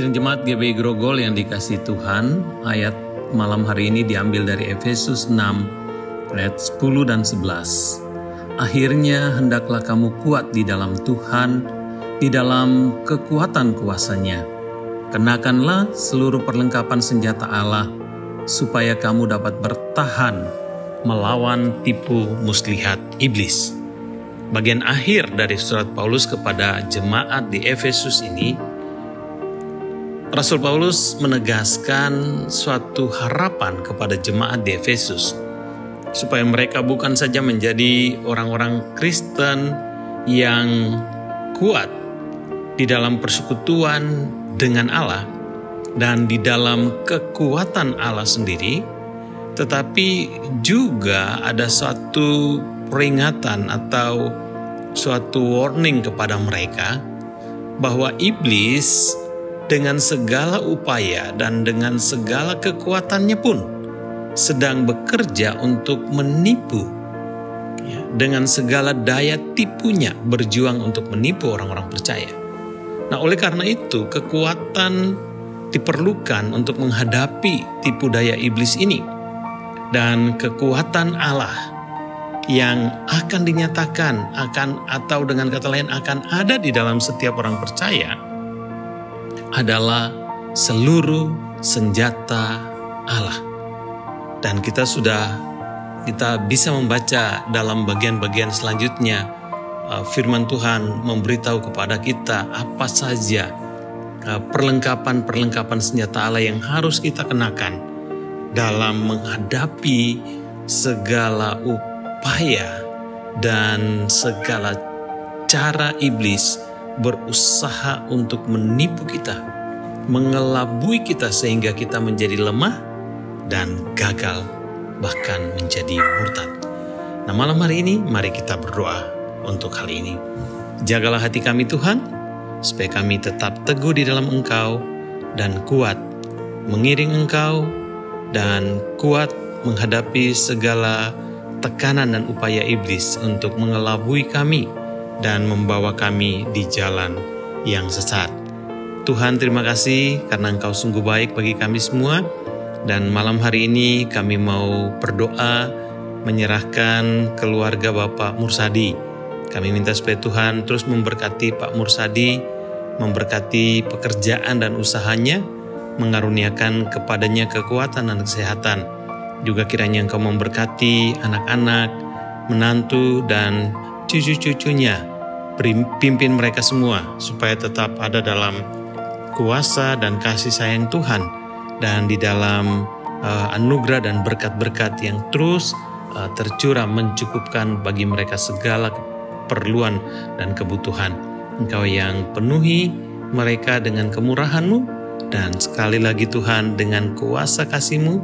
Sidang Jemaat GBI Grogol yang dikasih Tuhan, ayat malam hari ini diambil dari Efesus 6 ayat 10 dan 11. Akhirnya hendaklah kamu kuat di dalam Tuhan, di dalam kekuatan kuasanya. Kenakanlah seluruh perlengkapan senjata Allah, supaya kamu dapat bertahan melawan tipu muslihat iblis. Bagian akhir dari surat Paulus kepada jemaat di Efesus ini, Rasul Paulus menegaskan suatu harapan kepada jemaat di Efesus supaya mereka bukan saja menjadi orang-orang Kristen yang kuat di dalam persekutuan dengan Allah dan di dalam kekuatan Allah sendiri, tetapi juga ada suatu peringatan atau suatu warning kepada mereka bahwa iblis dengan segala upaya dan dengan segala kekuatannya pun sedang bekerja untuk menipu. Ya, dengan segala daya tipunya berjuang untuk menipu orang-orang percaya. Nah, oleh karena itu, kekuatan diperlukan untuk menghadapi tipu daya iblis ini, dan kekuatan Allah yang akan dinyatakan akan atau dengan kata lain akan ada di dalam setiap orang percaya adalah seluruh senjata Allah. Dan kita sudah kita bisa membaca dalam bagian-bagian selanjutnya uh, firman Tuhan memberitahu kepada kita apa saja uh, perlengkapan-perlengkapan senjata Allah yang harus kita kenakan dalam menghadapi segala upaya dan segala cara iblis berusaha untuk menipu kita, mengelabui kita sehingga kita menjadi lemah dan gagal bahkan menjadi murtad. Nah malam hari ini mari kita berdoa untuk hal ini. Jagalah hati kami Tuhan, supaya kami tetap teguh di dalam Engkau dan kuat mengiring Engkau dan kuat menghadapi segala tekanan dan upaya iblis untuk mengelabui kami dan membawa kami di jalan yang sesat. Tuhan terima kasih karena Engkau sungguh baik bagi kami semua. Dan malam hari ini kami mau berdoa menyerahkan keluarga Bapak Mursadi. Kami minta supaya Tuhan terus memberkati Pak Mursadi, memberkati pekerjaan dan usahanya, mengaruniakan kepadanya kekuatan dan kesehatan. Juga kiranya Engkau memberkati anak-anak, menantu, dan cucu-cucunya. Pimpin mereka semua supaya tetap ada dalam kuasa dan kasih sayang Tuhan dan di dalam uh, anugerah dan berkat-berkat yang terus uh, tercurah mencukupkan bagi mereka segala keperluan dan kebutuhan. Engkau yang penuhi mereka dengan kemurahan-Mu dan sekali lagi Tuhan dengan kuasa kasih-Mu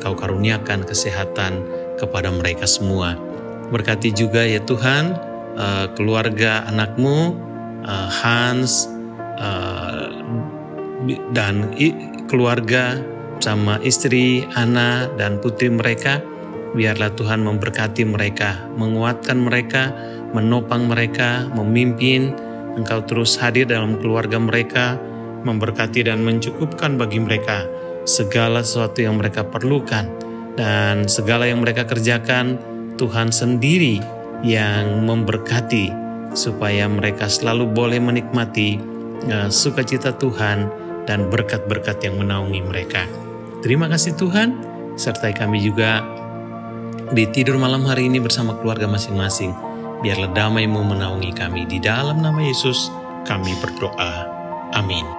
Engkau karuniakan kesehatan kepada mereka semua. Berkati juga ya Tuhan uh, keluarga anakmu uh, Hans uh, dan keluarga sama istri, anak, dan putri mereka. Biarlah Tuhan memberkati mereka, menguatkan mereka, menopang mereka, memimpin. Engkau terus hadir dalam keluarga mereka, memberkati dan mencukupkan bagi mereka segala sesuatu yang mereka perlukan dan segala yang mereka kerjakan. Tuhan sendiri yang memberkati supaya mereka selalu boleh menikmati uh, sukacita Tuhan dan berkat-berkat yang menaungi mereka. Terima kasih Tuhan, sertai kami juga di tidur malam hari ini bersama keluarga masing-masing. Biarlah damai-Mu menaungi kami. Di dalam nama Yesus kami berdoa. Amin.